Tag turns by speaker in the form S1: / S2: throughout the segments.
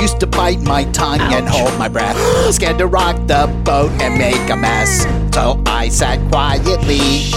S1: Used to bite my tongue and hold my breath, scared to rock the boat and make a mess. So I sat quietly,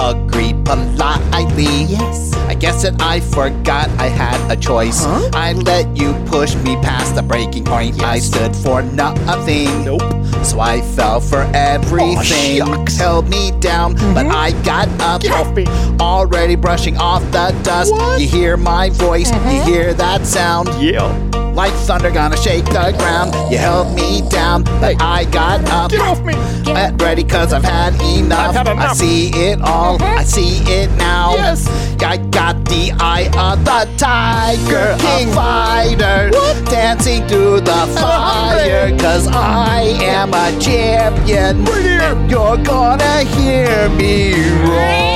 S1: agreed politely. Yes. I guess that I forgot I had a choice. Huh? I let you push me past the breaking point. Yes. I stood for nothing. Nope. So I fell for everything.
S2: Oh, shucks.
S1: Held me down, but mm-hmm. I got up.
S2: Get off me.
S1: Already brushing off the dust.
S2: What?
S1: You hear my voice, you mm-hmm. hear that sound.
S2: Yeah.
S1: Like thunder gonna shake the ground. You held me down, but I got up.
S2: Get off me.
S1: Get ready cause I've had enough.
S2: I've had enough.
S1: I see it all. Mm-hmm. I see it now.
S2: Yes.
S1: I got the eye of the tiger.
S2: King.
S1: A fighter. what? Dancing through the fire. Cause I am a champion.
S2: Right here.
S1: And you're gonna hear me roar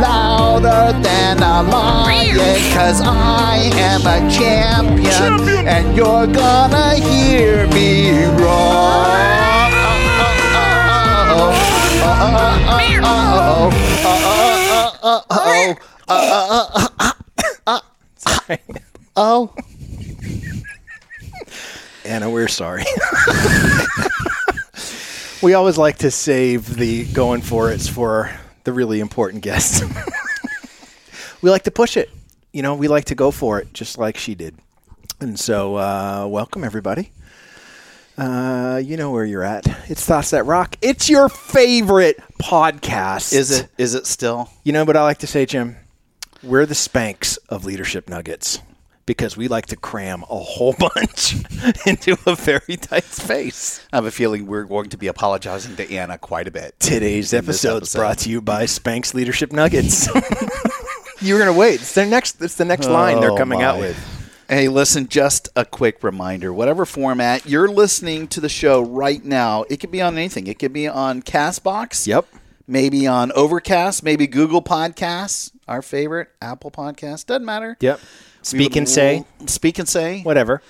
S1: louder, louder than a lion. Cause I am a champion,
S2: Champion.
S1: and you're gonna hear me roar. Oh,
S2: Anna, we're sorry. we always like to save the going for it's for the really important guests. we like to push it. You know, we like to go for it just like she did. And so, uh, welcome everybody. Uh, you know where you're at. It's Thoughts That Rock. It's your favorite podcast.
S1: is it? Is it still?
S2: You know what I like to say, Jim? We're the Spanx of leadership nuggets because we like to cram a whole bunch into a very tight space.
S1: I have a feeling we're going to be apologizing to Anna quite a bit.
S2: Today's episode is brought to you by Spanx Leadership Nuggets. you were gonna wait. It's their next. It's the next line they're
S1: Oh,
S2: coming out with.
S1: Hey, listen, just a quick reminder whatever format you're listening to the show right now, it could be on anything. It could be on Castbox.
S2: Yep.
S1: Maybe on Overcast, maybe Google Podcasts, our favorite, Apple Podcasts. Doesn't matter.
S2: Yep.
S1: We
S2: Speak and say
S1: Speak and say.
S2: whatever.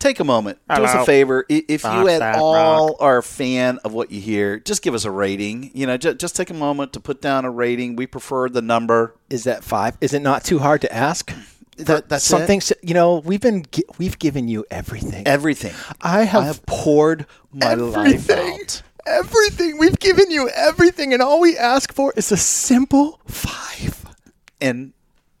S1: Take a moment. Do us a favor. I- If you at
S2: that
S1: all are a fan of what you hear, just give us a rating. You know, just, just take a moment to put down a rating. We prefer the number.
S2: Is that five? Is it not too hard to ask?
S1: That, that's
S2: Something.
S1: it.
S2: You know, we've been we've given you everything.
S1: Everything.
S2: I have,
S1: I have poured my life out.
S2: Everything. We've given you everything, and all we ask for is a simple five.
S1: and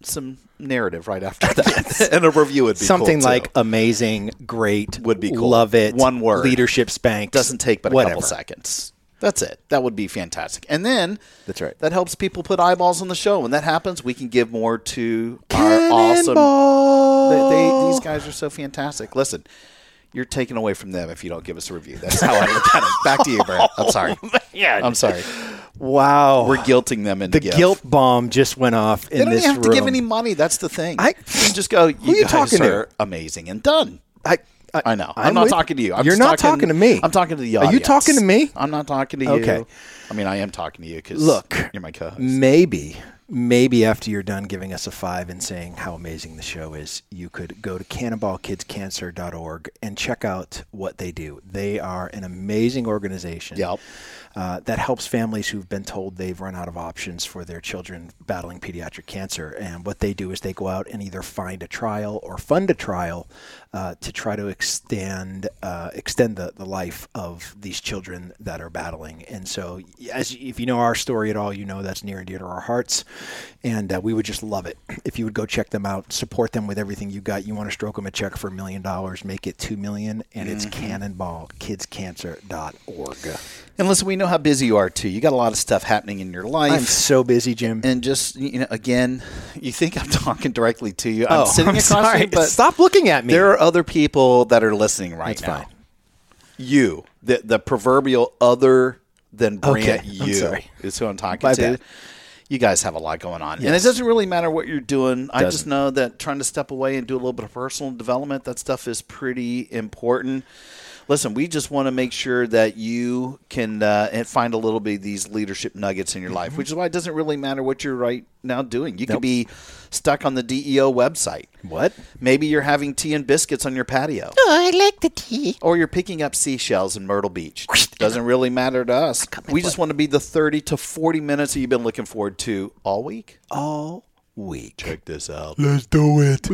S1: some narrative right after that, and a review would be
S2: Something
S1: cool, too.
S2: like amazing, great,
S1: Would be cool.
S2: love it,
S1: One word.
S2: leadership spank
S1: doesn't take but a
S2: whatever.
S1: couple seconds. That's it. That would be fantastic. And then
S2: That's right.
S1: That helps people put eyeballs on the show. When that happens, we can give more to our awesome. They, they, these guys are so fantastic. Listen, you're taken away from them if you don't give us a review. That's how I look at it. Back to you, Brant. I'm sorry. Yeah, I'm sorry.
S2: Wow,
S1: We're guilting them into
S2: the
S1: gift.
S2: guilt bomb just went off in
S1: They don't
S2: this
S1: even have to give
S2: room.
S1: any money. That's the thing.
S2: I-
S1: you can just go. You,
S2: you
S1: guys
S2: talking to?
S1: are amazing and done.
S2: I,
S1: I know. I'm,
S2: I'm
S1: not
S2: with-
S1: talking to you. I'm
S2: You're not talking to me.
S1: I'm talking to the audience.
S2: Are you talking to me?
S1: I'm not talking to you.
S2: Okay.
S1: I mean, I am talking to you because
S2: Look,
S1: you're my co-host.
S2: maybe, maybe after you're done giving us a five and saying how amazing the show is, you could go to cannonballkidscancer.org and check out what they do. They are an amazing organization.
S1: Yep.
S2: Uh, that helps families who've been told they've run out of options for their children battling pediatric cancer. And what they do is they go out and either find a trial or fund a trial uh, to try to extend uh, extend the, the life of these children that are battling. And so, as if you know our story at all, you know that's near and dear to our hearts. And uh, we would just love it if you would go check them out, support them with everything you got. You want to stroke them a check for a million dollars, make it two million, and it's cannonballkidscancer.org.
S1: And listen, we know how busy you are too. You got a lot of stuff happening in your life.
S2: I'm so busy, Jim.
S1: and just you know, again, you think I'm talking directly to you. I'm
S2: Oh,
S1: sitting
S2: I'm
S1: across
S2: sorry.
S1: you, but
S2: Stop looking at me.
S1: There are other people that are listening right
S2: That's
S1: now.
S2: fine.
S1: You, the the proverbial other than Brant,
S2: okay,
S1: you
S2: sorry.
S1: is who I'm talking
S2: My
S1: to.
S2: bad.
S1: you guys have a lot going on. And it doesn't really matter what you're doing. I just know that trying to step away and do a little bit of personal development, that stuff is pretty important. Listen, we just want to make sure that you can uh, and find a little bit of these leadership nuggets in your life, which is why it doesn't really matter what you're right now doing. You could
S2: Mm-hmm.
S1: Be stuck on the DEO website.
S2: What?
S1: Maybe you're having tea and biscuits on your patio.
S3: Oh, I like the tea.
S1: Or you're picking up seashells in Myrtle Beach. Doesn't really matter to us. We just want to be the 30 to 40 minutes that you've been looking forward to all week.
S2: All week.
S1: Check this out.
S2: Let's do it.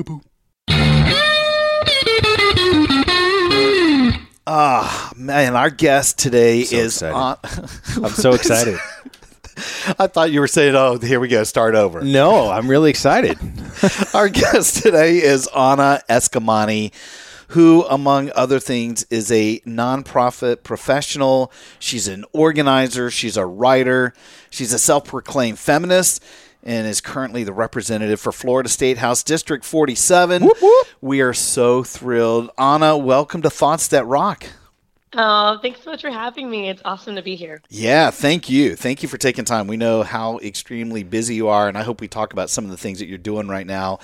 S1: Ah, man, our guest today
S2: So
S1: is. On-
S2: I'm so excited.
S1: I thought you were saying, oh, here we go, start over.
S2: no, I'm really excited.
S1: Our guest today is Anna Eskamani, who, among other things, is a nonprofit professional. She's an organizer, she's a writer, she's a self proclaimed feminist. And is currently the representative for Florida State House District 47. We are so thrilled. Anna, welcome to Thoughts That Rock.
S4: Oh, thanks so much for having me. It's awesome to be here.
S1: Yeah, thank you. Thank you for taking time. We know how extremely busy you are, and I hope we talk about some of the things that you're doing right now.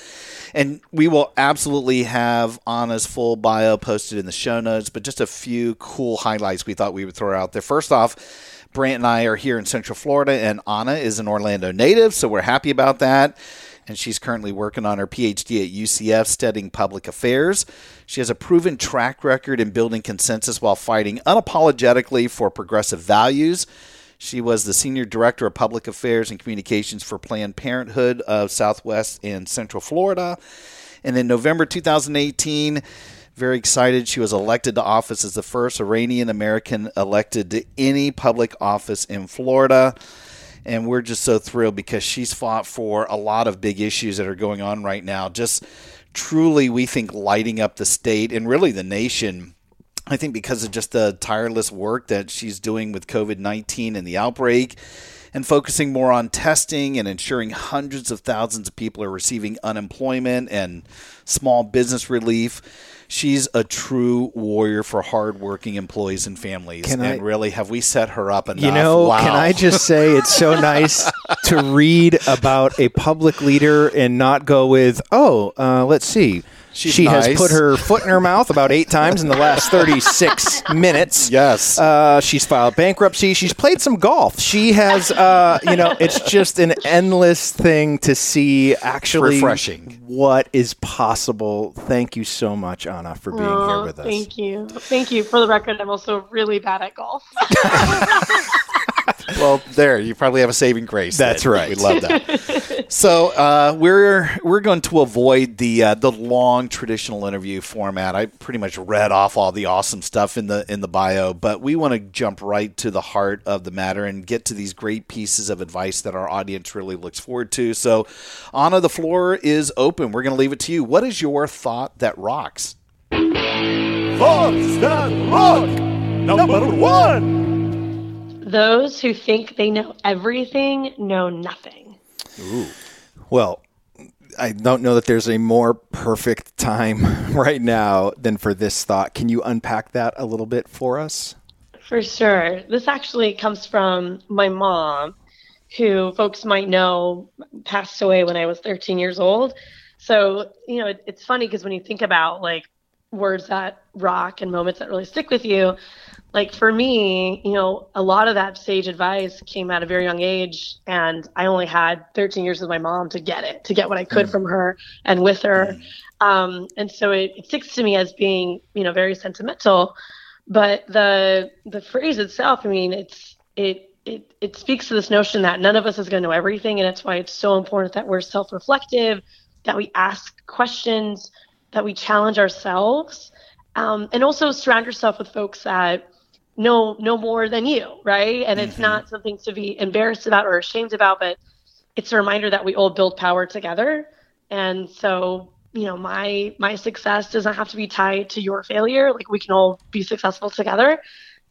S1: And we will absolutely have Anna's full bio posted in the show notes, but just a few cool highlights we thought we would throw out there. First off, Brant and I are here in Central Florida, and Anna is an Orlando native, so we're happy about that. And she's currently working on her PhD at UCF studying public affairs. She has a proven track record in building consensus while fighting unapologetically for progressive values. She was the Senior Director of Public Affairs and Communications for Planned Parenthood of Southwest and Central Florida. And in November 2018, very excited, she was elected to office as the first Iranian American elected to any public office in Florida. And we're just so thrilled because she's fought for a lot of big issues that are going on right now. Just truly, we think, lighting up the state and really the nation. I think because of just the tireless work that she's doing with COVID 19 and the outbreak, and focusing more on testing and ensuring hundreds of thousands of people are receiving unemployment and small business relief. She's a true warrior for hardworking employees and families.
S2: Can
S1: and
S2: I-
S1: really, have we set her up enough?
S2: You know,
S1: wow.
S2: can I just say it's so nice to read about a public leader and not go with, oh, uh, let's see.
S1: She's
S2: she
S1: nice.
S2: has put her foot in her mouth about eight times in the last 36 minutes.
S1: Yes.
S2: Uh, she's filed bankruptcy. She's played some golf. She has, uh, you know, it's just an endless thing to see actually
S1: Refreshing.
S2: what is possible. Thank you so much, Anna, for being here
S4: Oh,
S2: with us.
S4: Thank you. Thank you. For the record, I'm also really bad at golf.
S1: well, there you probably have a saving grace.
S2: That's
S1: then.
S2: right.
S1: We love that. So uh, we're we're going to avoid the uh, the long traditional interview format. I pretty much read off all the awesome stuff in the in the bio, but we want to jump right to the heart of the matter and get to these great pieces of advice that our audience really looks forward to. So, Anna, the floor is open. We're going to leave it to you. What is your thought that rocks?
S5: Thoughts that rock. Number one.
S4: Those who think they know everything know nothing.
S2: Well, I don't know that there's a more perfect time right now than for this thought. Can you unpack that a little bit for us?
S4: For sure. This actually comes from my mom, who folks might know passed away when I was 13 years old. So, you know, it, it's funny because when you think about like words that rock and moments that really stick with you, like for me, you know, a lot of that sage advice came at a very young age, and I only had 13 years with my mom to get it, to get what I could from her and with her. Um, and so it, it sticks to me as being, you know, very sentimental. But the the phrase itself i mean it's it it it speaks to this notion that none of us is going to know everything and that's why it's so important that we're self-reflective that we ask questions that we challenge ourselves um, and also surround yourself with folks that know no more than you right? And it's mm-hmm. not something to be embarrassed about or ashamed about but it's a reminder that we all build power together. And so you know my my success doesn't have to be tied to your failure. Like we can all be successful together.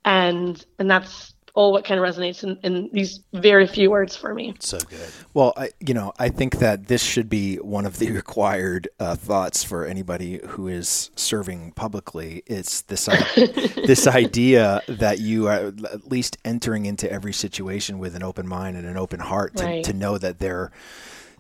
S4: And and that's oh, what kind of resonates in, in these very few words for me.
S1: So good.
S2: Well, I, you know, I think that this should be one of the required uh, thoughts for anybody who is serving publicly. It's this this idea that you are at least entering into every situation with an open mind and an open heart to,
S4: Right.
S2: to know that they're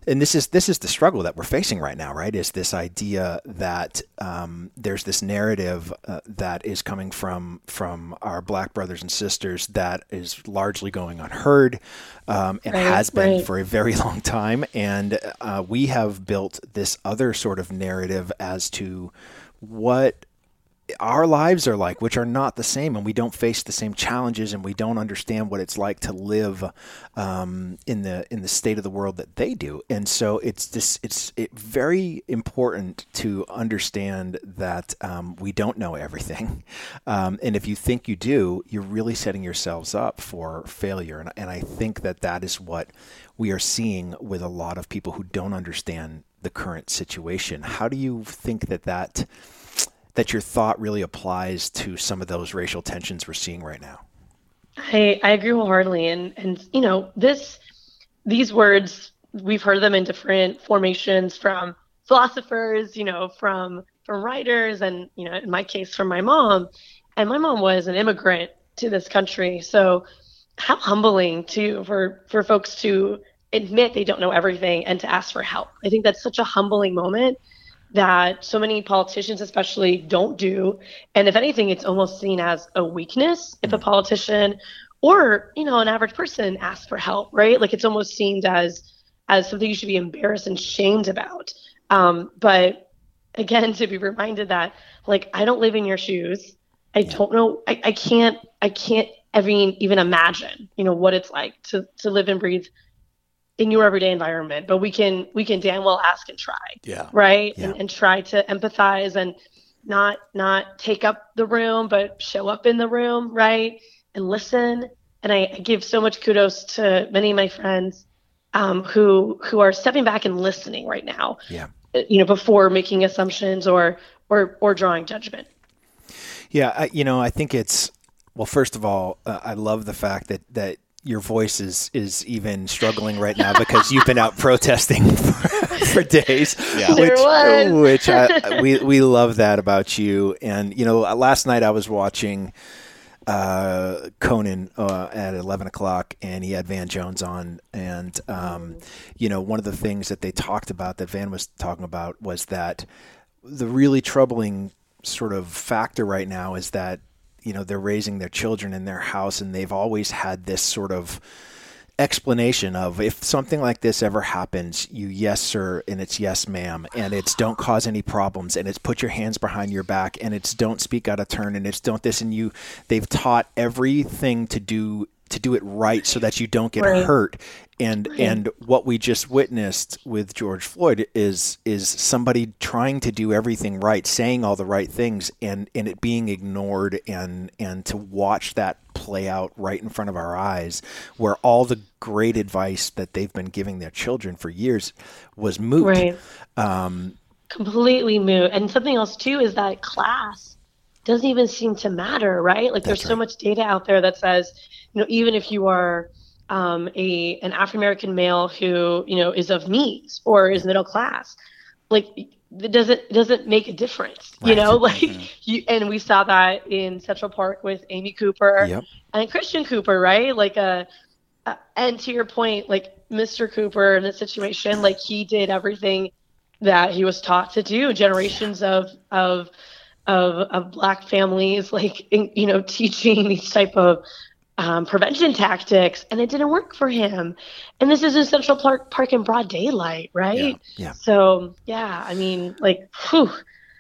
S2: and this is this is the struggle that we're facing right now, right? Is this idea that um, there's this narrative uh, that is coming from from our black brothers and sisters that is largely going unheard um, and
S4: Right,
S2: has been
S4: right.
S2: for a very long time, and uh, we have built this other sort of narrative as to what our lives are like, which are not the same, and we don't face the same challenges, and we don't understand what it's like to live um, in the in the state of the world that they do. And so it's this it's it very important to understand that um, we don't know everything, um, and if you think you do, you're really setting yourselves up for failure. And, and I think that that is what we are seeing with a lot of people who don't understand the current situation. How do you think that that that your thought really applies to some of those racial tensions we're seeing right now.
S4: I, I agree wholeheartedly. And, and, you know, this, these words, we've heard them in different formations from philosophers, you know, from, from writers and, you know, in my case, from my mom. And my mom was an immigrant to this country. So how humbling to, for, for folks to admit they don't know everything and to ask for help. I think that's such a humbling moment that so many politicians especially don't do. And if anything it's almost seen as a weakness if a politician or you know an average person asks for help right? Like it's almost seen as as something you should be embarrassed and shamed about. Um, but again to be reminded that like i don't live in your shoes. I don't know i, I can't i can't even even imagine you know what it's like to to live and breathe in your everyday environment but we can we can damn well ask and try
S1: Yeah.
S4: right
S2: Yeah.
S4: and, and try to empathize and not not take up the room but show up in the room right and listen and i, I give so much kudos to many of my friends um, who who are stepping back and listening right now
S2: Yeah.
S4: uh, you know before making assumptions or or or drawing judgment
S2: Yeah, I, you know, I think it's well. First of all, uh, I love the fact that that your voice is is even struggling right now because you've been out protesting for, for days.
S1: Yeah.
S2: Which which I, we we love that about you. And you know, last night I was watching uh, Conan uh, at 11 o'clock, and he had Van Jones on. And, um, you know, one of the things that they talked about that Van was talking about was that the really troubling sort of factor right now is that, you know, they're raising their children in their house, and they've always had this sort of explanation of if something like this ever happens, you yes sir and it's yes ma'am and it's don't cause any problems and it's put your hands behind your back and it's don't speak out of turn and it's don't this and you they've taught everything to do to do it right so that you don't get
S4: Right.
S2: hurt and and what we just witnessed with George Floyd is is somebody trying to do everything right saying all the right things and and it being ignored and and to watch that play out right in front of our eyes where all the great advice that they've been giving their children for years was moot
S4: right
S2: um
S4: completely moot. And something else too is that class doesn't even seem to matter, right? Like there's
S2: That's
S4: so much data out there that says, you know, even if you are um, a an African American male who you know is of means or is middle class, like it doesn't doesn't make a difference, you know. Like you and we saw that in Central Park with Amy Cooper
S2: Yep.
S4: and Christian Cooper, right? Like uh, uh, and to your point, like Mr. Cooper in this situation, like he did everything that he was taught to do. Generations of of of of black families, like in, you know, teaching these type of um, prevention tactics, and it didn't work for him. And this is in Central Park Park in broad daylight, right?
S2: yeah.
S4: So yeah, I mean, like, whew,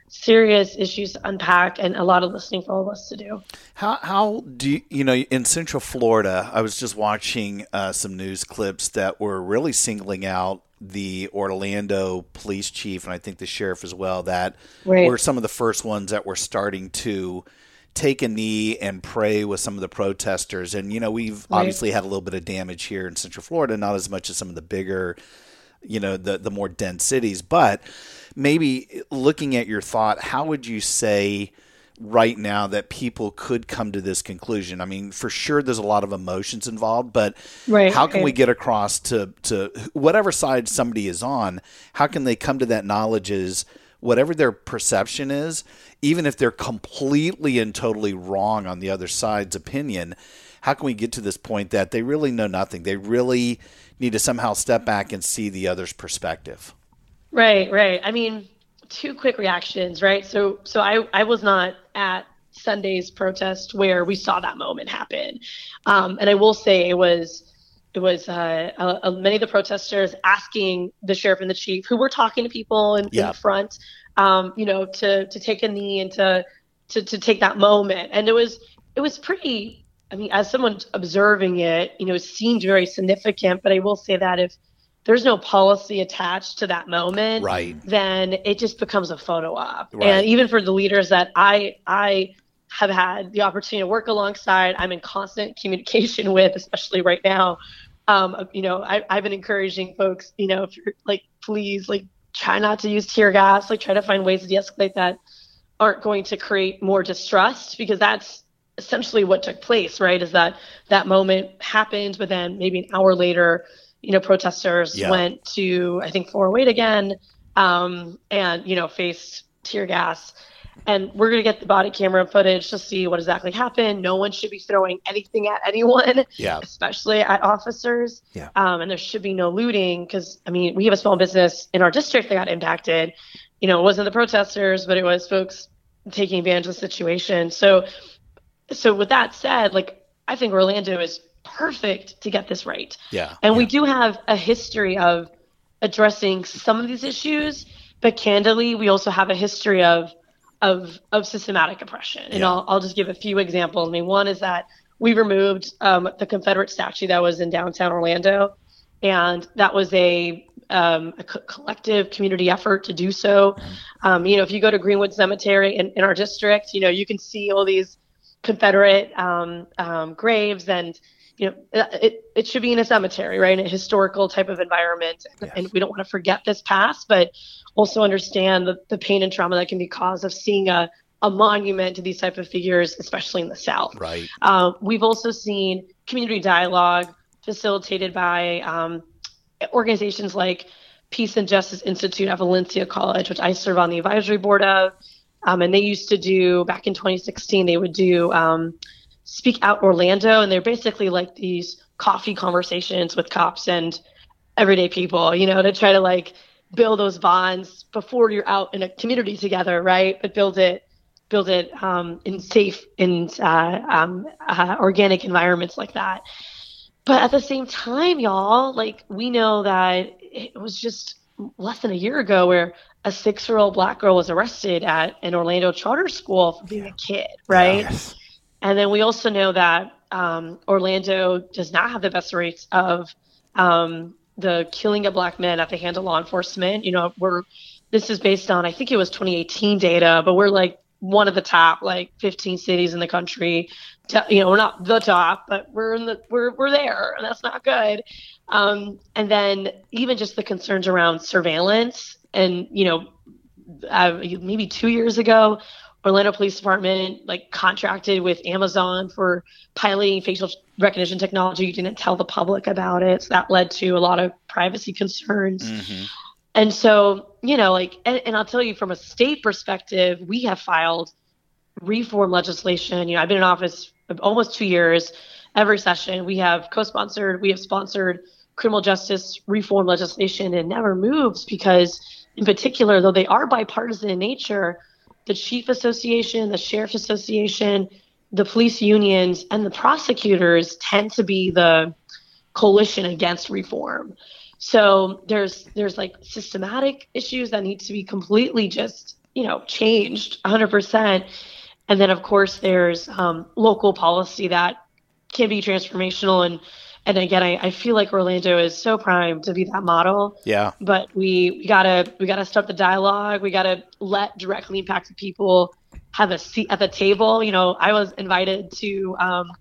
S4: serious issues to unpack, and a lot of listening for all of us to do.
S1: How how do you, you know in Central Florida? I was just watching uh, some news clips that were really singling out the Orlando police chief and I think the sheriff as well. That
S4: Right.
S1: were some of the first ones that were starting to take a knee and pray with some of the protesters. And you know we've
S4: Right.
S1: obviously had a little bit of damage here in Central Florida, not as much as some of the bigger you know the the more dense cities but maybe looking at your thought how would you say right now that people could come to this conclusion? I mean, for sure, there's a lot of emotions involved, but
S4: Right,
S1: how can
S4: right.
S1: we get across to to whatever side somebody is on? How can they come to that knowledge is whatever their perception is, even if they're completely and totally wrong on the other side's opinion? How can we get to this point that they really know nothing? They really need to somehow step back and see the other's perspective.
S4: Right, right. I mean, two quick reactions, right? So, so I, I was not at Sunday's protest where we saw that moment happen, um, and I will say it was, it was uh, uh, many of the protesters asking the sheriff and the chief, who were talking to people in, in
S1: Yeah.
S4: the front, um, you know, to to take a knee and to, to to take that moment, and it was it was pretty. I mean, as someone observing it, you know, it seemed very significant. But I will say that if there's no policy attached to that moment,
S1: Right.
S4: then it just becomes a photo op.
S1: Right.
S4: And even for the leaders that I I have had the opportunity to work alongside, I'm in constant communication with, especially right now. Um, you know, I, I've been encouraging folks, you know, if you're like, please, like, try not to use tear gas, like, try to find ways to de-escalate that aren't going to create more distrust because that's essentially what took place, right? Is that that moment happened, but then maybe an hour later, you know, protesters
S1: Yeah.
S4: went to I think 408 again, um, and you know, faced tear gas. And we're gonna get the body camera footage to see what exactly happened. No one should be throwing anything at anyone,
S1: Yeah.
S4: especially at officers.
S2: Yeah.
S4: Um, and there should be no looting because I mean, we have a small business in our district that got impacted. You know, it wasn't the protesters, but it was folks taking advantage of the situation. So, so with that said, like I think Orlando is perfect to get this right.
S1: Yeah.
S4: And we do have a history of addressing some of these issues, but candidly, we also have a history of of of systematic oppression. And
S1: Yeah.
S4: I'll I'll just give a few examples. I mean, one is that we removed um, the Confederate statue that was in downtown Orlando, and that was a um, a co- collective community effort to do so. Um, you know, if you go to Greenwood Cemetery in, in our district, you know, you can see all these Confederate um, um, graves and you know it, it should be in a cemetery right in a historical type of environment and we don't want to forget this past but also understand the, the pain and trauma that can be caused of seeing a, a monument to these type of figures especially in the south
S1: Right.
S4: um, we've also seen community dialogue facilitated by um, organizations like Peace and Justice Institute at Valencia College, which I serve on the advisory board of. Um, and they used to do, back in 2016, they would do um, Speak Out Orlando. And they're basically like these coffee conversations with cops and everyday people, you know, to try to like build those bonds before you're out in a community together, right? But build it build it um, in safe and uh, um, uh, organic environments like that. But at the same time, y'all, like we know that it was just less than a year ago where a six-year-old black girl was arrested at an Orlando charter school for being a kid, right?
S2: Yes.
S4: And then we also know that um, Orlando does not have the best rates of um, the killing of black men at the hand of law enforcement. You know, we're this is based on I think it was 2018 data, but we're like one of the top like 15 cities in the country. To, you know, we're not the top, but we're in the we're we're there, and that's not good. Um, and then even just the concerns around surveillance, and you know, uh, maybe two years ago, Orlando Police Department like contracted with Amazon for piloting facial recognition technology. You didn't tell the public about it, so that led to a lot of privacy concerns.
S1: Mhm.
S4: And so, you know, like, and, and I'll tell you from a state perspective, we have filed reform legislation. You know, I've been in office almost two years. Every session, we have co-sponsored, we have sponsored criminal justice reform legislation, and never moves because, in particular, though they are bipartisan in nature, the chief association, the sheriff's association, the police unions, and the prosecutors tend to be the coalition against reform. So there's there's like systematic issues that need to be completely just you know changed 100%, and then of course there's um, local policy that can be transformational and and again I, I feel like Orlando is so primed to be that model
S1: Yeah.
S4: but we, we gotta we gotta start the dialogue. We gotta let directly impacted people have a seat at the table. You know, I was invited to um,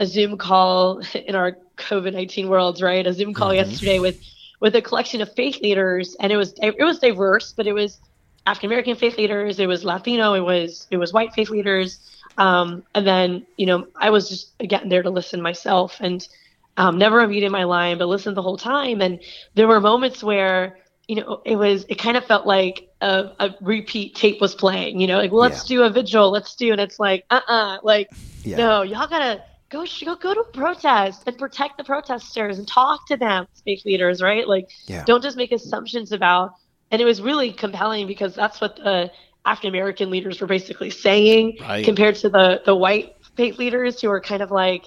S4: a Zoom call in our COVID nineteen worlds, right? A Zoom call yesterday with with a collection of faith leaders, and it was it was diverse, but it was African American faith leaders, it was Latino, it was it was white faith leaders, um, and then you know I was just again there to listen myself and um, never unmuted my line, but listened the whole time. And there were moments where you know it was it kind of felt like a, a repeat tape was playing. You know, like let's
S2: Yeah.
S4: do a vigil, let's do, and it's like uh uh like
S2: Yeah.
S4: no, y'all gotta go sh- go go to a protest and protect the protesters and talk to them, faith leaders, right? Like
S2: Yeah.
S4: don't just make assumptions about. And it was really compelling because that's what the African American leaders were basically saying
S1: Right.
S4: compared to the the white faith leaders who are kind of like,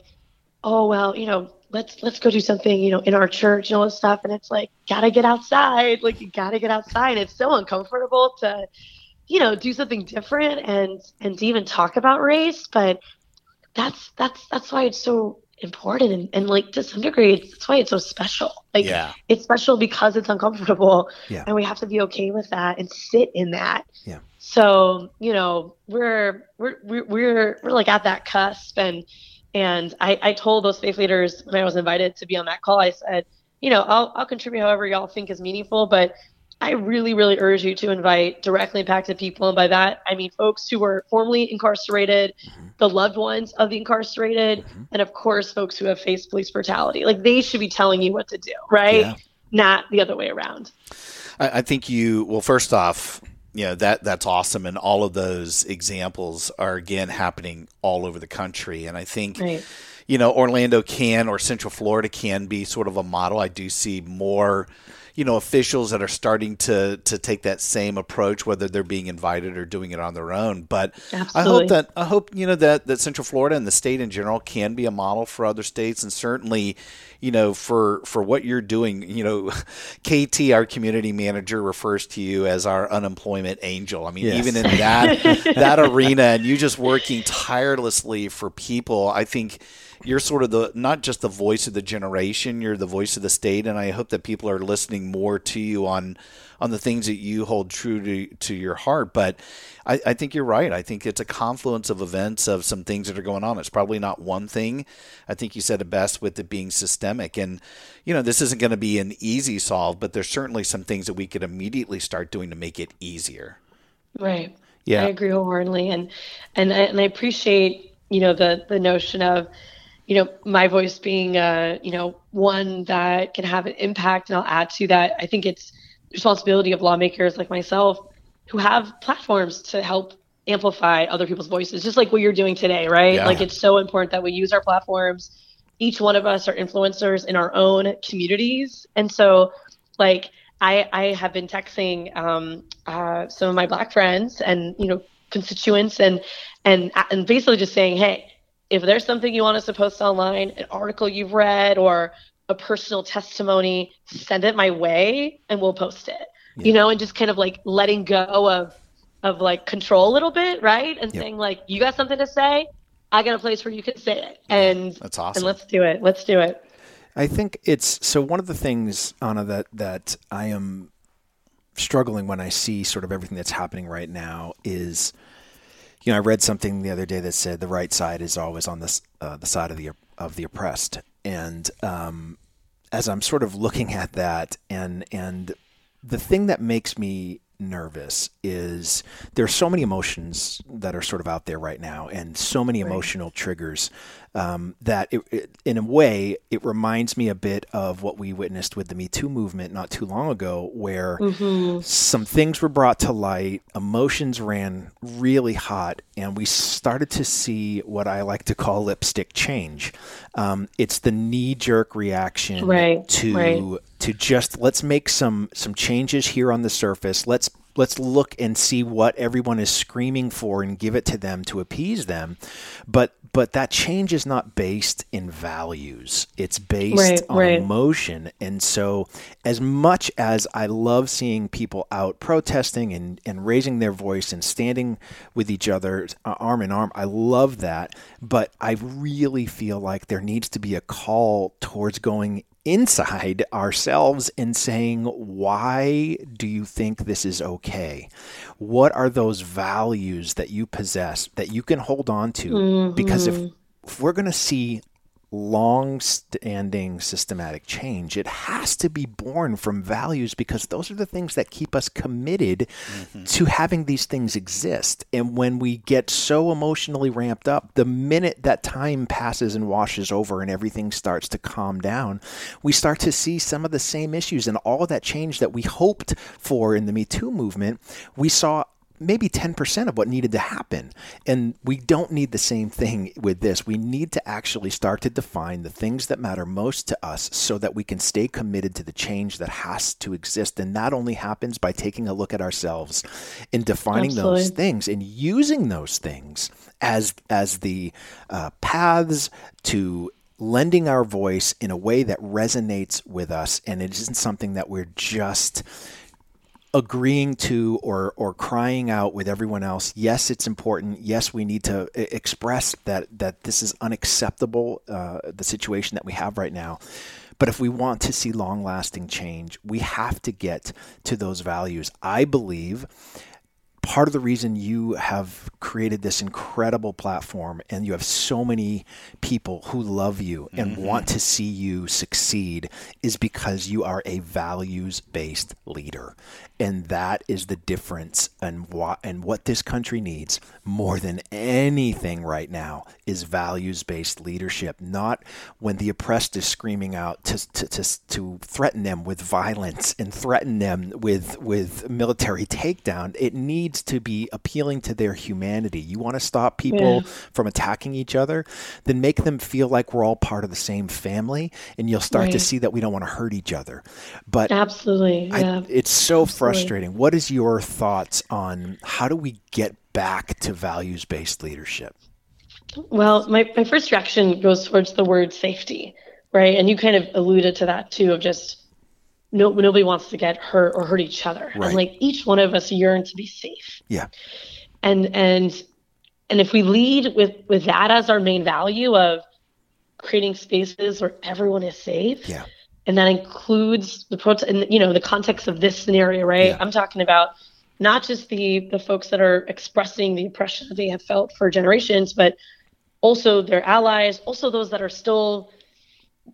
S4: oh well, you know, let's let's go do something, you know, in our church and all this stuff. And it's like, gotta get outside. Like you gotta get outside. It's so uncomfortable to, you know, do something different and and to even talk about race. But that's that's that's why it's so important and, and like to some degree it's, that's why it's so special. Like
S1: Yeah.
S4: it's special because it's uncomfortable
S2: Yeah.
S4: and we have to be okay with that and sit in that.
S2: Yeah.
S4: So, you know, we're we're we're we're, we're like at that cusp and and I, I told those faith leaders when I was invited to be on that call, I said, you know, I'll I'll contribute however y'all think is meaningful, but I really, really urge you to invite directly impacted people. And by that, I mean folks who were formerly incarcerated, mm-hmm. the loved ones of the incarcerated, mm-hmm. and of course, folks who have faced police brutality. Like they should be telling you what to do, right?
S1: Yeah.
S4: Not the other way around.
S1: I, I think you well first off you know that that's awesome. And all of those examples are again happening all over the country. And i think
S4: Right.
S1: you know orlando can or central florida can be sort of a model. I do see more you know officials that are starting to to take that same approach whether they're being invited or doing it on their own. But i hope that i hope you know that that central florida and the state in general can be a model for other states. And certainly you know for for what you're doing you know kt our community manager refers to you as our unemployment angel i mean
S2: Yes.
S1: even in that that arena and you just working tirelessly for people i think you're sort of the not just the voice of the generation you're the voice of the state and i hope that people are listening more to you on on the things that you hold true to, to your heart. But I, I think you're right. I think it's a confluence of events of some things that are going on. It's probably not one thing. I think you said it best with it being systemic. And you know this isn't going to be an easy solve but there's certainly some things that we could immediately start doing to make it easier.
S4: Right.
S1: Yeah.
S4: I agree wholeheartedly, and and I, and I appreciate you know the the notion of you know my voice being uh you know one that can have an impact, and I'll add to that. I think it's responsibility of lawmakers like myself who have platforms to help amplify other people's voices, just like what you're doing today, right?
S1: Yeah.
S4: Like it's so important that we use our platforms. Each one of us are influencers in our own communities, and so like I, I have been texting um, uh, some of my black friends and you know constituents and and and basically just saying, hey, if there's something you want us to post online, an article you've read or a personal testimony, send it my way and we'll post it. You know, and just kind of like letting go of of like control a little bit, right? And
S2: Yep.
S4: saying like, you got something to say, I got a place where you can say it, and
S1: That's awesome.
S4: and let's do it. Let's do it.
S2: I think it's so one of the things, Anna, that that I am struggling when I see sort of everything that's happening right now is, you know, I read something the other day that said the right side is always on this uh, the side of the of the oppressed, and um, as I'm sort of looking at that, and and the thing that makes me nervous is there are so many emotions that are sort of out there right now and so many emotional triggers um, that it, it, in a way it reminds me a bit of what we witnessed with the me too movement not too long ago where some things were brought to light emotions ran really hot and we started to see what i like to call lipstick change um, it's the knee-jerk reaction
S4: Right,
S2: to
S4: right.
S2: to just let's make some some changes here on the surface. Let's let's look and see what everyone is screaming for and give it to them to appease them. But but that change is not based in values. It's based
S4: Right,
S2: on
S4: right.
S2: emotion. And so as much as I love seeing people out protesting and, and raising their voice and standing with each other uh, arm in arm, I love that. But I really feel like there needs to be a call towards going inside ourselves and saying, why do you think this is okay? What are those values that you possess that you can hold on to? Because if, if we're going to see long standing systematic change, it has to be born from values because those are the things that keep us committed mm-hmm. to having these things exist. And when we get so emotionally ramped up, the minute that time passes and washes over and everything starts to calm down, we start to see some of the same issues and all of that change that we hoped for in the Me Too movement. We saw maybe 10% of what needed to happen. And we don't need the same thing with this. We need to actually start to define the things that matter most to us so that we can stay committed to the change that has to exist. And that only happens by taking a look at ourselves and defining Absolutely. those things and using those things as, as the uh, paths to lending our voice in a way that resonates with us and it isn't something that we're just agreeing to or or crying out with everyone else yes it's important. Yes we need to express that that this is unacceptable uh, the situation that we have right now. But if we want to see long lasting change we have to get to those values. I believe part of the reason you have created this incredible platform and you have so many people who love you and mm-hmm. want to see you succeed is because you are a values based leader and that is the difference and what and what this country needs more than anything right now is values-based leadership not when the oppressed is screaming out to, to, to, to threaten them with violence and threaten them with with military takedown it needs to be appealing to their humanity you want to stop people yeah. from attacking each other then make them feel like we're all part of the same family and you'll start right. to see that we don't want to hurt each other but
S4: absolutely yeah.
S2: It's so Absolutely frustrating. What is your thoughts on how do we get back to values based leadership?
S4: Well, my, my first reaction goes towards the word safety, right? And you kind of alluded to that too, of just no, nobody wants to get hurt or hurt each other. Right. And like each one of us yearn to be safe.
S2: Yeah.
S4: And and and if we lead with with that as our main value of creating spaces where everyone is safe,
S2: yeah
S4: and that includes the protest and you know the context of this scenario right yeah. i'm talking about not just the the folks that are expressing the oppression that they have felt for generations but also their allies also those that are still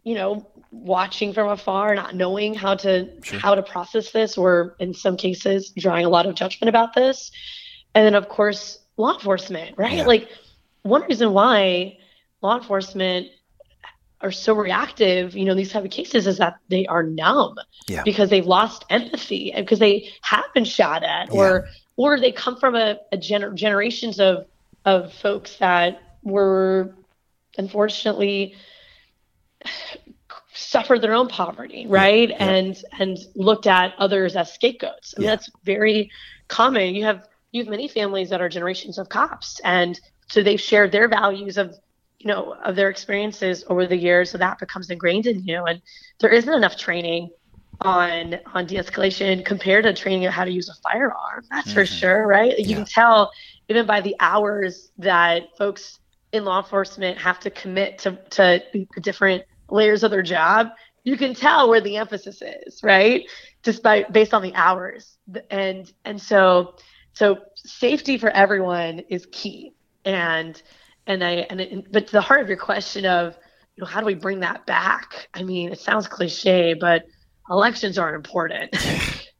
S4: you know watching from afar not knowing how to sure. how to process this or in some cases drawing a lot of judgment about this and then of course law enforcement right yeah. like one reason why law enforcement are so reactive, you know, these type of cases is that they are numb
S2: yeah.
S4: because they've lost empathy and because they have been shot at or yeah. or they come from a, a gener- generations of of folks that were unfortunately suffered their own poverty, right? Yeah. And and looked at others as scapegoats. I mean, that's very common. You have you have many families that are generations of cops and so they've shared their values of you know, of their experiences over the years. So that becomes ingrained in you. And there isn't enough training on on de-escalation compared to training on how to use a firearm. That's mm-hmm. for sure, right? You yeah. can tell even by the hours that folks in law enforcement have to commit to to different layers of their job. You can tell where the emphasis is, right? Just by based on the hours. And and so so safety for everyone is key. And and I and it, but to the heart of your question of you know how do we bring that back? I mean, it sounds cliche, but elections are important.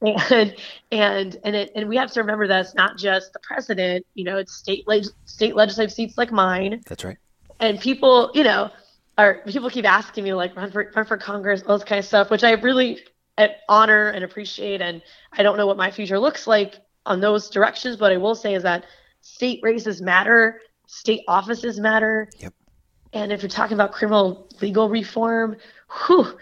S4: and and and it, and we have to remember that it's not just the president. You know, it's state leg- state legislative seats like mine.
S2: That's right.
S4: And people, you know, are people keep asking me like run for run for Congress, all this kind of stuff, which I really honor and appreciate. And I don't know what my future looks like on those directions, but I will say is that state races matter state offices matter.
S2: Yep.
S4: And if you're talking about criminal legal reform, whew,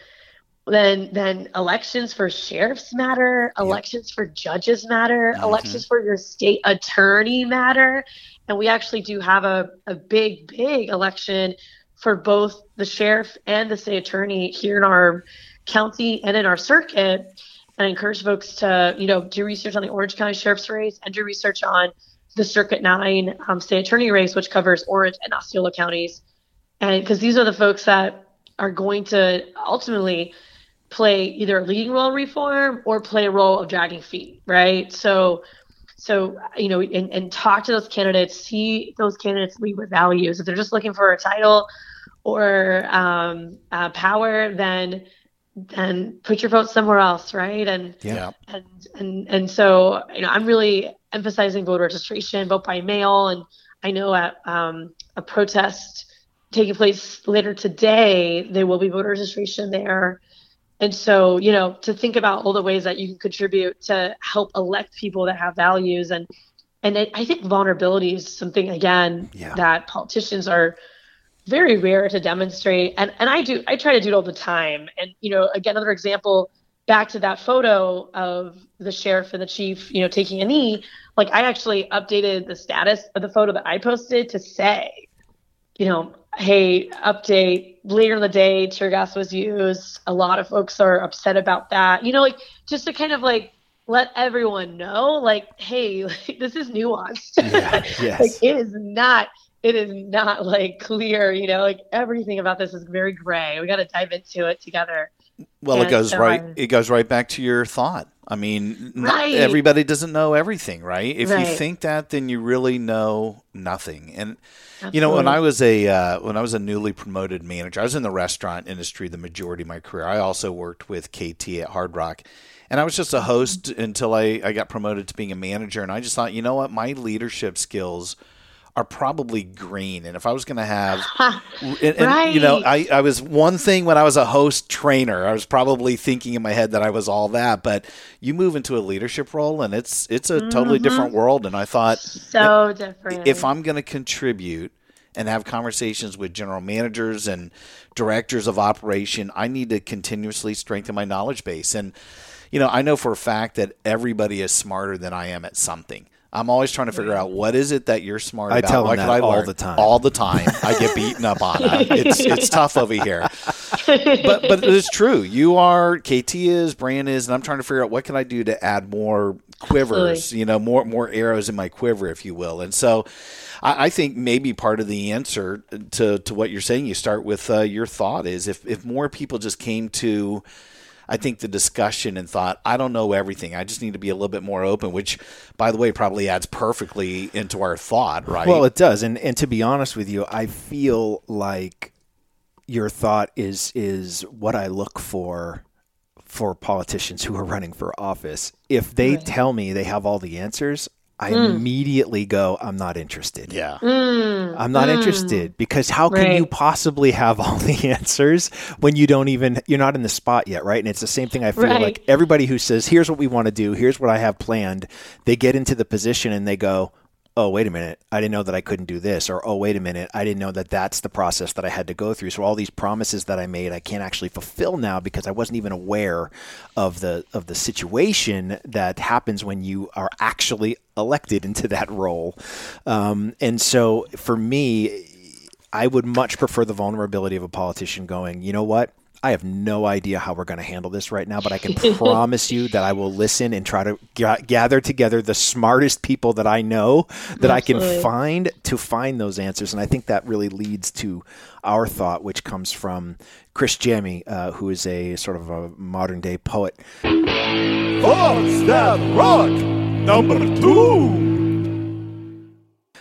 S4: then then elections for sheriffs matter, elections yep. for judges matter, mm-hmm. elections for your state attorney matter. And we actually do have a, a big, big election for both the sheriff and the state attorney here in our county and in our circuit. And I encourage folks to, you know, do research on the Orange County Sheriff's race and do research on the Circuit 9 um, state attorney race, which covers Orange and Osceola counties. And because these are the folks that are going to ultimately play either a leading role in reform or play a role of dragging feet, right? So, so you know, and, and talk to those candidates, see those candidates lead with values. If they're just looking for a title or um, uh, power, then then put your vote somewhere else, right? And
S1: Yeah.
S4: and and and so you know, I'm really emphasizing voter registration, vote by mail, and I know at um, a protest taking place later today, there will be voter registration there. And so, you know, to think about all the ways that you can contribute to help elect people that have values and and it, I think vulnerability is something again
S2: Yeah.
S4: that politicians are very rare to demonstrate. And and I do I try to do it all the time. And you know again another example back to that photo of the sheriff and the chief you know taking a knee like I actually updated the status of the photo that I posted to say you know hey update later in the day tear gas was used. A lot of folks are upset about that. You know like just to kind of like let everyone know like hey like, this is nuanced.
S2: Yeah, yes.
S4: like it is not it is not like clear you know like everything about this is very gray we got to dive into it together
S1: Well, it goes
S4: so
S1: right.
S4: I-
S1: It goes right back to your thought. I mean,
S4: Right.
S1: everybody doesn't know everything, right? If you think that, then you really know nothing. And you know, when I was a uh, when I was a newly promoted manager, I was in the restaurant industry the majority of my career. I also worked with KT at Hard Rock, and I was just a host until I, I got promoted to being a manager. And I just thought, you know what, my leadership skills are probably green. And if I was going to have, and, and, you know, I, I was one thing when I was a host trainer. I was probably thinking in my head that I was all that. But you move into a leadership role, and it's it's a totally mm-hmm. different world. And I thought,
S4: so eh, different
S1: if I'm going to contribute and have conversations with general managers and directors of operation, I need to continuously strengthen my knowledge base. And, you know, I know for a fact that everybody is smarter than I am at something. I'm always trying to figure out what is it that you're smart
S2: I
S1: about.
S2: tell them
S1: What
S2: that
S1: can I
S2: all the time.
S1: All the time. I get beaten up on it. It's it's tough over here. But but it is true. You are KT is, Brant is, and I'm trying to figure out what can I do to add more quivers,
S4: Absolutely.
S1: you know, more more arrows in my quiver, if you will. And so I, I think maybe part of the answer to, to what you're saying, you start with uh, your thought is if, if more people just came to I think the discussion and thought, I don't know everything. I just need to be a little bit more open, which, by the way, probably adds perfectly into our thought, right?
S2: Well, it does, and and to be honest with you, I feel like your thought is is what I look for for politicians who are running for office. If they tell me they have all the answers, I mm. immediately go, I'm not interested.
S1: yeah. Mm.
S2: I'm not mm. interested because how can you possibly have all the answers when you don't even you're not in the spot yet, right? And it's the same thing I feel
S4: Right.
S2: like everybody who says, "Here's what we want to do. Here's what I have planned." They get into the position and they go, "Oh, wait a minute. I didn't know that I couldn't do this." Or, "Oh, wait a minute. I didn't know that that's the process that I had to go through." So all these promises that I made, I can't actually fulfill now because I wasn't even aware of the of the situation that happens when you are actually elected into that role. Um, and so for me, I would much prefer the vulnerability of a politician going, you know what? I have no idea how we're going to handle this right now, but I can promise you that I will listen and try to ga- gather together the smartest people that I know that I can find to find those answers. And I think that really leads to our thought, which comes from Criss Jami, uh, who is a sort of a modern day poet.
S5: Thoughts That Rock number two.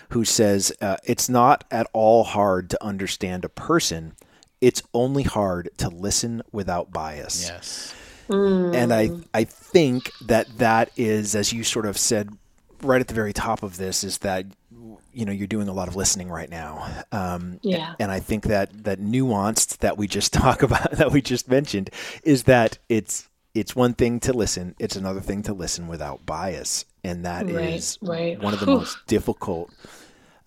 S2: who says uh, it's not at all hard to understand a person. It's only hard to listen without bias.
S1: Yes.
S2: And I, I think that that is, as you sort of said right at the very top of this, is that you know you're doing a lot of listening right now. Um,
S4: Yeah.
S2: And I think that that nuanced that we just talk about that we just mentioned is that it's it's one thing to listen, it's another thing to listen without bias, and that is
S4: Right, right.
S2: one of the
S4: Whew.
S2: most difficult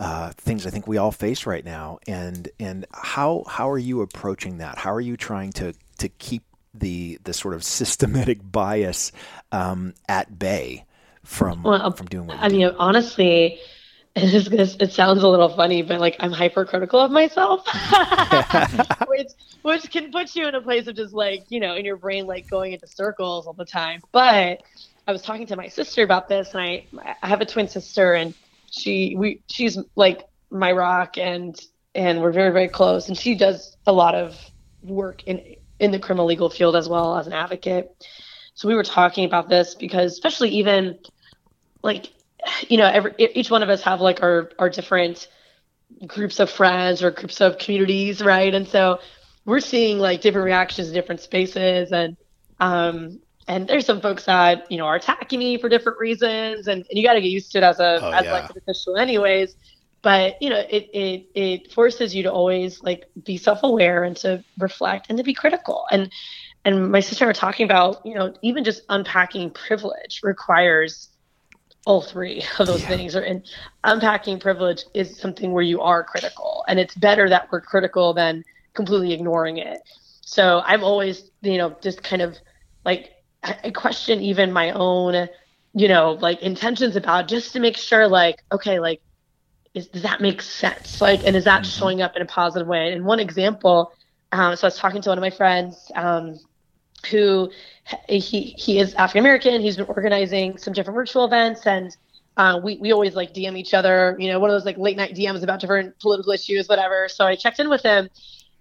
S2: uh, things I think we all face right now. And and how how are you approaching that? How are you trying to to keep the the sort of systematic bias um, at bay from
S4: Well,
S2: from doing what
S4: I
S2: do?
S4: mean, honestly, it, is, this- it sounds a little funny, but like I'm hypercritical of myself, which which can put you in a place of just like you know in your brain like going into circles all the time. But I was talking to my sister about this, and I I have a twin sister, and she we she's like my rock, and and we're very very close, and she does a lot of work in in the criminal legal field as well as an advocate. So we were talking about this because especially even like you know every each one of us have like our our different groups of friends or groups of communities, right? And so we're seeing like different reactions in different spaces and um and there's some folks that you know are attacking me for different reasons and, and you got to get used to it as a
S1: Oh,
S4: as
S1: yeah.
S4: like an official anyways. But you know it, it it forces you to always like be self-aware and to reflect and to be critical. And and my sister and I were talking about you know even just unpacking privilege requires all three of those things. Or and unpacking privilege is something where you are critical and it's better that we're critical than completely ignoring it. So i'm always you know just kind of like I, question even my own you know like intentions about just to make sure like okay like is, does that make sense like and is that showing up in a positive way and one example um, so i was talking to one of my friends um, who he he is African American. He's been organizing some different virtual events, and uh, we we always like DM each other. You know, one of those like late night DMs about different political issues, whatever. So I checked in with him,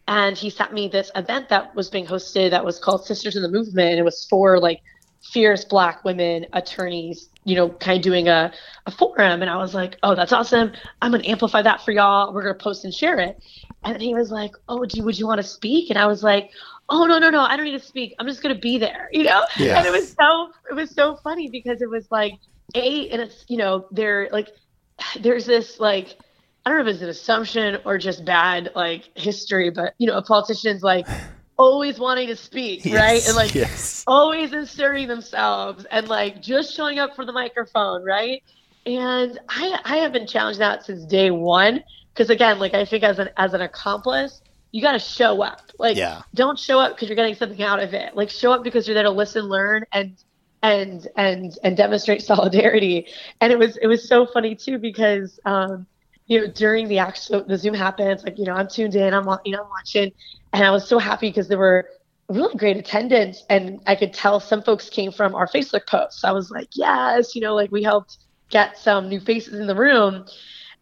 S4: and he sent me this event that was being hosted that was called Sisters in the Movement. It was for like fierce Black women attorneys. You know, kind of doing a a forum, and I was like, oh, that's awesome. I'm gonna amplify that for y'all. We're gonna post and share it. And he was like, oh, do you, would you want to speak? And I was like, oh no no no i don't need to speak i'm just going to be there you know
S1: Yeah.
S4: and it was so it was so funny because it was like a and it's you know there like there's this like i don't know if it's an assumption or just bad like history but you know a politician's like always wanting to speak right and like
S2: yes.
S4: always inserting themselves and like just showing up for the microphone, right? And I I have been challenged that since day one because again, like I think as an as an accomplice, you got to show up. Like
S1: Yeah.
S4: don't show up because you're getting something out of it. Like show up because you're there to listen, learn, and and and and demonstrate solidarity. And it was it was so funny too because um you know during the actual the Zoom happens, like you know I'm tuned in, I'm you know I'm watching, and I was so happy because there were really great attendance and I could tell some folks came from our Facebook posts. I was like, yes, you know, like we helped get some new faces in the room.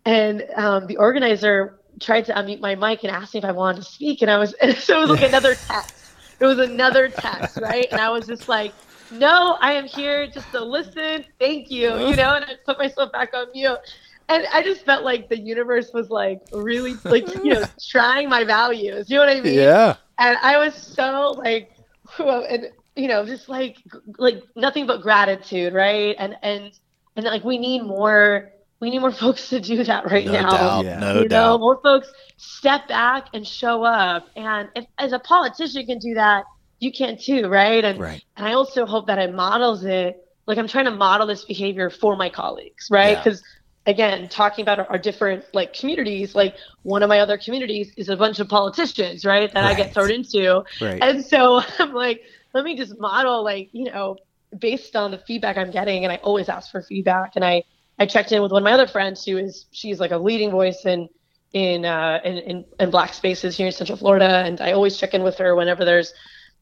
S4: And um, the organizer tried to unmute my mic and asked me if I wanted to speak. And I was, and so it was like another text. It was another text, right? And I was just like, no, I am here just to listen. Thank you. You know, and I put myself back on mute. And I just felt like the universe was like really like, you know, trying my values. You know what I mean?
S2: Yeah.
S4: and I was so like, whew, and you know, just like like nothing but gratitude, right? And and and like we need more, we need more folks to do that right
S1: No
S4: now.
S1: doubt.
S2: Yeah.
S1: No
S4: you know,
S1: doubt.
S4: more folks step back and show up. And if as a politician can do that, you can too, right? And
S2: Right.
S4: and I also hope that it models it. Like I'm trying to model this behavior for my colleagues, right?
S1: Yeah.
S4: Again, talking about our, our different like communities, like one of my other communities is a bunch of politicians, right? That I get thrown into.
S2: Right.
S4: And so I'm like, let me just model like, you know, based on the feedback I'm getting, and I always ask for feedback. And I I checked in with one of my other friends who is she's like a leading voice in in uh in, in, in black spaces here in Central Florida. And I always check in with her whenever there's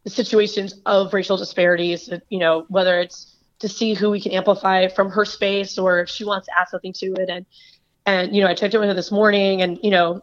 S4: situations of racial disparities, you know, whether it's to see who we can amplify from her space or if she wants to add something to it. And and you know, I checked in with her this morning and, you know,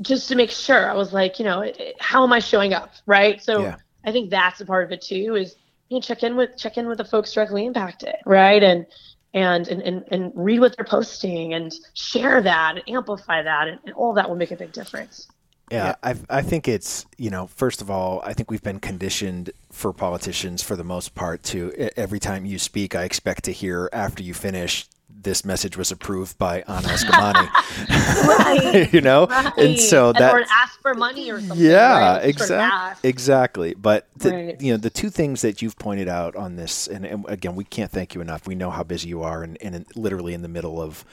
S4: just to make sure, I was like, you know, it- it- how am I showing up? Right. So
S2: Yeah.
S4: I think that's a part of it too, is you know, check in with check in with the folks directly impacted, right? And and and and, read what they're posting and share that and amplify that and, and all that will make a big difference.
S2: Yeah, I I think it's you know first of all I think we've been conditioned for politicians for the most part to every time you speak I expect to hear after you finish this message was approved by Anna Eskamani.
S4: Right.
S2: you know,
S4: Right.
S2: and so that
S4: or ask for money or something.
S2: yeah,
S4: right? Just sort of
S2: exactly, exactly. But the,
S4: Right.
S2: you know, the two things that you've pointed out on this, and, and again, we can't thank you enough. We know how busy you are, and, and in, literally in the middle of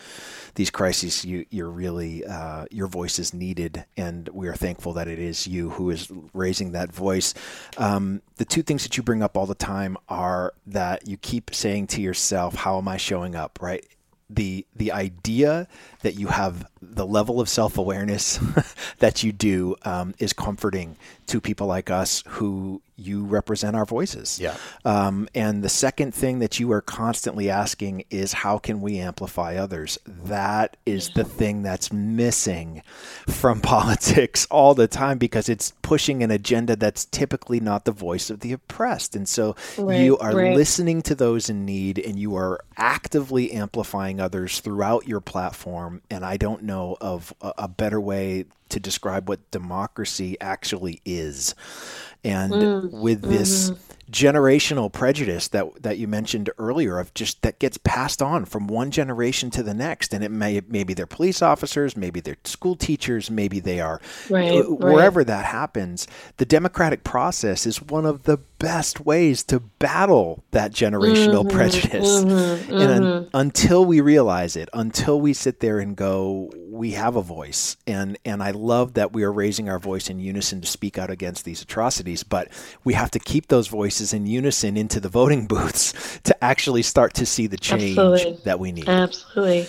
S2: these crises, you, you're really uh, your voice is needed, and we are thankful that it is you who is raising that voice. Um, the two things that you bring up all the time are that you keep saying to yourself, "How am I showing up?" Right the the idea that you have the level of self awareness that you do um, is comforting to people like us who you represent our voices.
S1: Yeah.
S2: Um, and the second thing that you are constantly asking is how can we amplify others? That is the thing that's missing from politics all the time because it's pushing an agenda that's typically not the voice of the oppressed. And so
S4: Right,
S2: you are
S4: right.
S2: listening to those in need and you are actively amplifying others throughout your platform. And I don't know of a, a better way to describe what democracy actually is. And
S4: Mm,
S2: with this
S4: mm-hmm.
S2: generational prejudice that that you mentioned earlier of just that gets passed on from one generation to the next and it may maybe they're police officers maybe they're school teachers maybe they are
S4: Right,
S2: uh,
S4: right.
S2: wherever that happens the democratic process is one of the best ways to battle that generational
S4: Mm-hmm,
S2: prejudice and un- until we realize it until we sit there and go we have a voice and and I love that we are raising our voice in unison to speak out against these atrocities but we have to keep those voices in unison into the voting booths to actually start to see the change
S4: Absolutely.
S2: that we need
S4: Absolutely.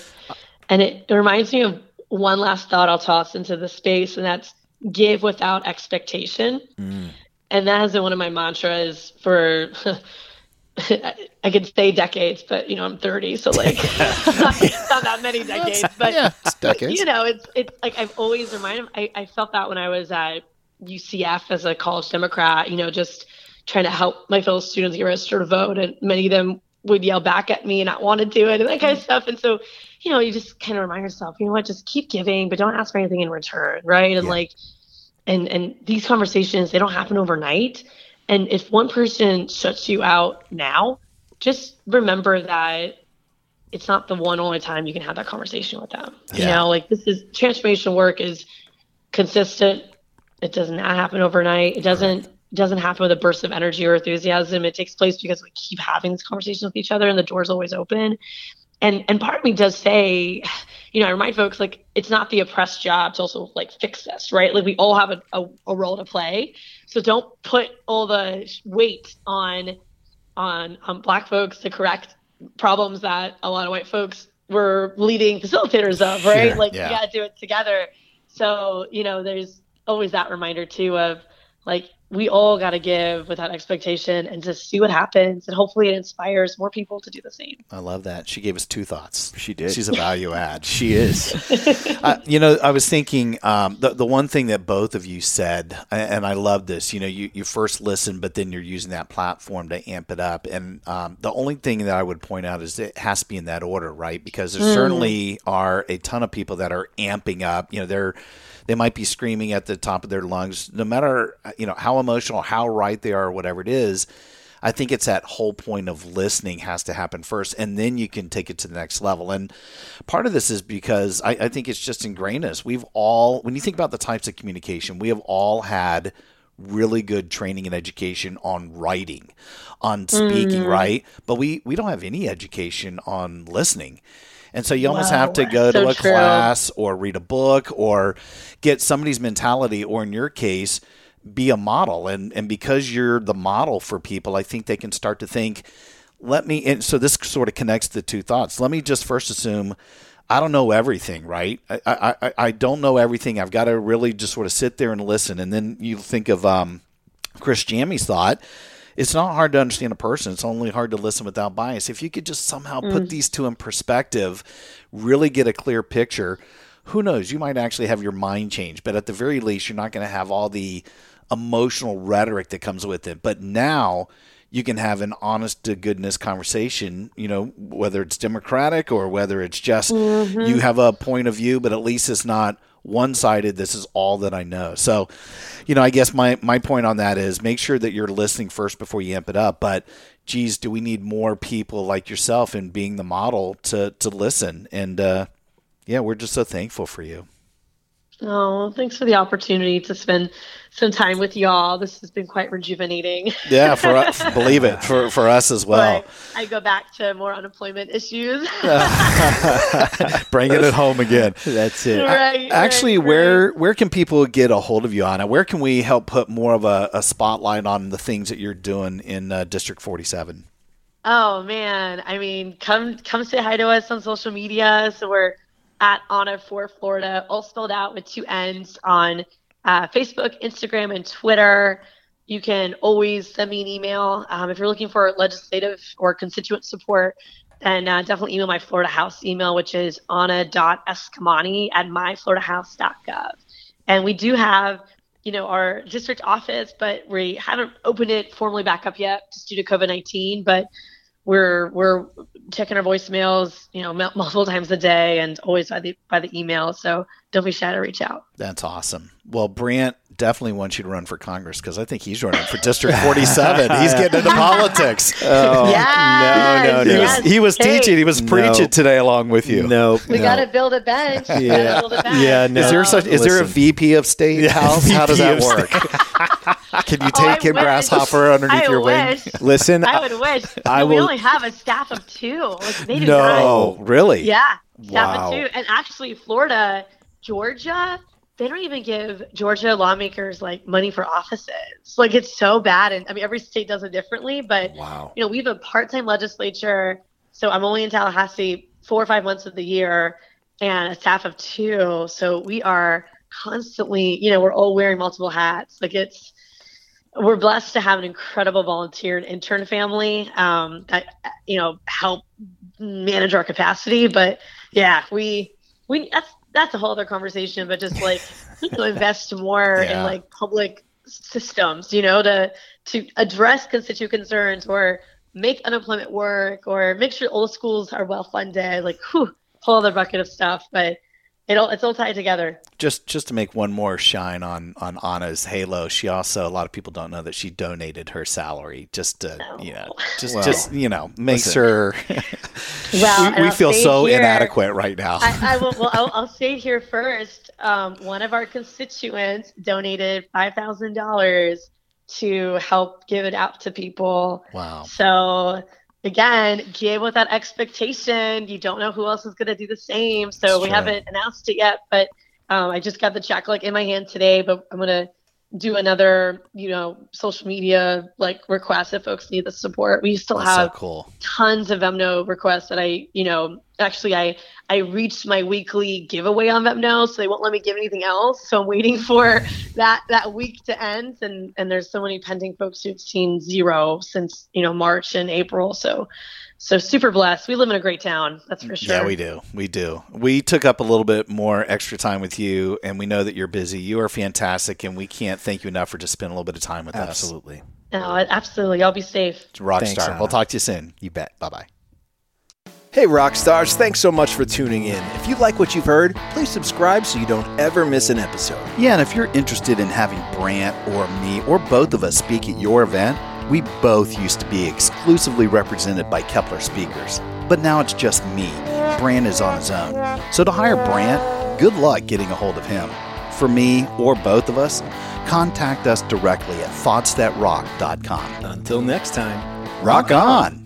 S4: And it, reminds me of one last thought I'll toss into the space, and that's give without expectation.
S2: Mm.
S4: And that has been one of my mantras for, I could say decades, but you know, I'm 30, so like not, not that many decades. But,
S1: yeah, it's
S4: but,
S1: decades.
S4: you know, it's, it's like I've always reminded, I, I felt that when I was at UCF as a college Democrat, you know, just trying to help my fellow students get registered to vote. And many of them would yell back at me and not want to do it and that kind of mm-hmm. stuff. And so, you know, you just kind of remind yourself, you know what, just keep giving, but don't ask for anything in return. Right. And
S2: Yeah.
S4: like, and, and these conversations, they don't happen overnight. And if one person shuts you out now, just remember that it's not the one only time you can have that conversation with them. You know, like this is transformation work is consistent. It does not happen overnight. It doesn't doesn't happen with a burst of energy or enthusiasm. It takes place because we keep having these conversations with each other and the door's always open. And and part of me does say, you know, I remind folks like it's not the oppressed job to also like fix this, right? Like we all have a, a, a role to play. So don't put all the weight on on on black folks to correct problems that a lot of white folks were leading facilitators of, right?
S2: Sure,
S4: like
S1: yeah.
S4: we gotta do it together. So, you know, there's always that reminder too of like we all gotta give without expectation and just see what happens and hopefully it inspires more people to do the same.
S1: I love that. She gave us two thoughts.
S2: She did.
S1: She's a value add.
S2: she is
S1: uh, you know, I was thinking um, the the one thing that both of you said, and I love this. You know, you, you first listen, but then you're using that platform to amp it up. And um, the only thing that I would point out is it has to be in that order, right? Because there certainly are a ton of people that are amping up. You know, they're they might be screaming at the top of their lungs, no matter you know how emotional, how right they are, or whatever it is. I think it's that whole point of listening has to happen first, and then you can take it to the next level. And part of this is because I, I think it's just ingrained in us. We've all, when you think about the types of communication, we have all had really good training and education on writing, on speaking, mm. right? But we we don't have any education on listening. And so you almost have to
S4: Wow.
S1: go to
S4: So
S1: a
S4: true.
S1: class or read a book or get somebody's mentality or in your case be a model. And and because you're the model for people i think they can start to think let me and so this sort of connects the two thoughts. Let me just first assume i don't know everything right? I i, I- I don't know everything. I've got to really just sort of sit there and listen. And then you think of um Criss Jami's thought it's not hard to understand a person. It's only hard to listen without bias. If you could just somehow put mm. these two in perspective really get a clear picture who knows? You might actually have your mind change but at the very least you're not going to have all the emotional rhetoric that comes with it. But now you can have an honest to goodness conversation you know whether it's democratic or whether it's just mm-hmm. you have a point of view but at least it's not one sided this is all that i know. So you know i guess my my point on that is make sure that you're listening first before you amp it up. But geez do we need more people like yourself and being the model to to listen? And uh yeah we're just so thankful for you
S4: Oh, thanks for the opportunity to spend some time with y'all. This has been quite rejuvenating.
S1: yeah for us believe it for for us as well
S4: But I go back to more unemployment issues.
S1: bringing it at home again
S2: that's it
S4: right.
S1: Actually,
S4: right,
S1: where
S4: right.
S1: where can people get a hold of you, Anna? Where can we help put more of a, a spotlight on the things that you're doing in uh, District 47?
S4: Oh man, I mean, come come say hi to us on social media. So we're at Anna for Florida, all spelled out with two N's on uh, Facebook, Instagram, and Twitter. you can always send me an email. Um, if you're looking for legislative or constituent support, then uh, definitely email my Florida House email, which is anna.eskamani at myfloridahouse.gov. And we do have, you know, our district office, but we haven't opened it formally back up yet just due to COVID 19. But we're we're checking our voicemails, you know, multiple times a day, and always by the by the email. So don't be shy to reach out.
S1: That's awesome. Well, Brant definitely wants you to run for Congress because I think he's running for District 47. he's getting into politics.
S2: Oh,
S4: yes,
S2: no, no, no.
S1: He was, he was
S4: Hey,
S1: teaching. He was
S2: No.
S1: preaching today along with you.
S2: No,
S4: We
S2: no.
S4: got to build a bench. We
S2: Yeah.
S4: build a bench.
S2: Yeah, no.
S1: Is there such? Is there a VP of State House? How does that work? Can you
S4: Oh,
S1: take Kim
S4: wish.
S1: Grasshopper underneath
S4: I
S1: your wing?
S2: Listen,
S4: I would wish.
S2: I
S4: we
S2: will-
S4: only have a staff of two. Like they
S1: No,
S4: not.
S1: really?
S4: Yeah, staff
S1: Wow.
S4: of two. And actually, Florida, Georgia, they don't even give Georgia lawmakers like money for offices. Like it's so bad. And I mean, every state does it differently. But
S2: wow.
S4: you know, we have a part-time legislature, so I'm only in Tallahassee four or five months of the year, and a staff of two. So we are constantly, you know, we're all wearing multiple hats. Like it's, we're blessed to have an incredible volunteer and intern family um, that you know help manage our capacity. But yeah, we we that's that's a whole other conversation. But just like you know, invest more
S1: Yeah.
S4: in like public systems, you know, to to address constituent concerns or make unemployment work or make sure all the schools are well funded. Like, whew, whole other bucket of stuff. But it all it's all tied together.
S1: Just just to make one more shine on on Anna's halo, she also a lot of people don't know that she donated her salary just to you know just
S2: Well,
S1: just you know make
S2: listen.
S1: sure
S4: Well,
S1: we, we feel so
S4: here-
S1: inadequate right now.
S4: I, I will. Well, I'll, I'll say here first. Um, one of our constituents donated five thousand dollars to help give it out to people.
S1: wow.
S4: So again, give with that expectation. You don't know who else is going to do the same. So
S1: That's
S4: we haven't announced it yet, but um, I just got the check like in my hand today. But I'm gonna do another, you know, social media like request if folks need the support. We still
S1: That's so
S4: have
S1: cool.
S4: tons of Venmo requests that I, you know, actually I I reached my weekly giveaway on Venmo, so they won't let me give anything else. So I'm waiting for that that week to end, and and there's so many pending folks who've seen zero since you know March and April. So so super blessed. We live in a great town, that's for sure.
S1: Yeah, we do. We do. We took up a little bit more extra time with you, and we know that you're busy. You are fantastic, and we can't thank you enough for just spending a little bit of time with us.
S2: Absolutely.
S4: No, absolutely. I'll be safe.
S1: us. Rockstar.
S2: Thanks, Anna.
S1: We'll talk to you soon.
S2: You bet.
S1: Bye bye.
S2: Hey, rock stars, thanks so much for tuning in. If you like what you've heard, please subscribe so you don't ever miss an episode.
S1: Yeah, and if you're interested in having Brant or me or both of us speak at your event, we both used to be exclusively represented by Keppler speakers. But now it's just me. Brant is on his own. So to hire Brant, good luck getting a hold of him. For me or both of us, contact us directly at thoughtsthatrock.com.
S2: Until next time.
S1: Rock on!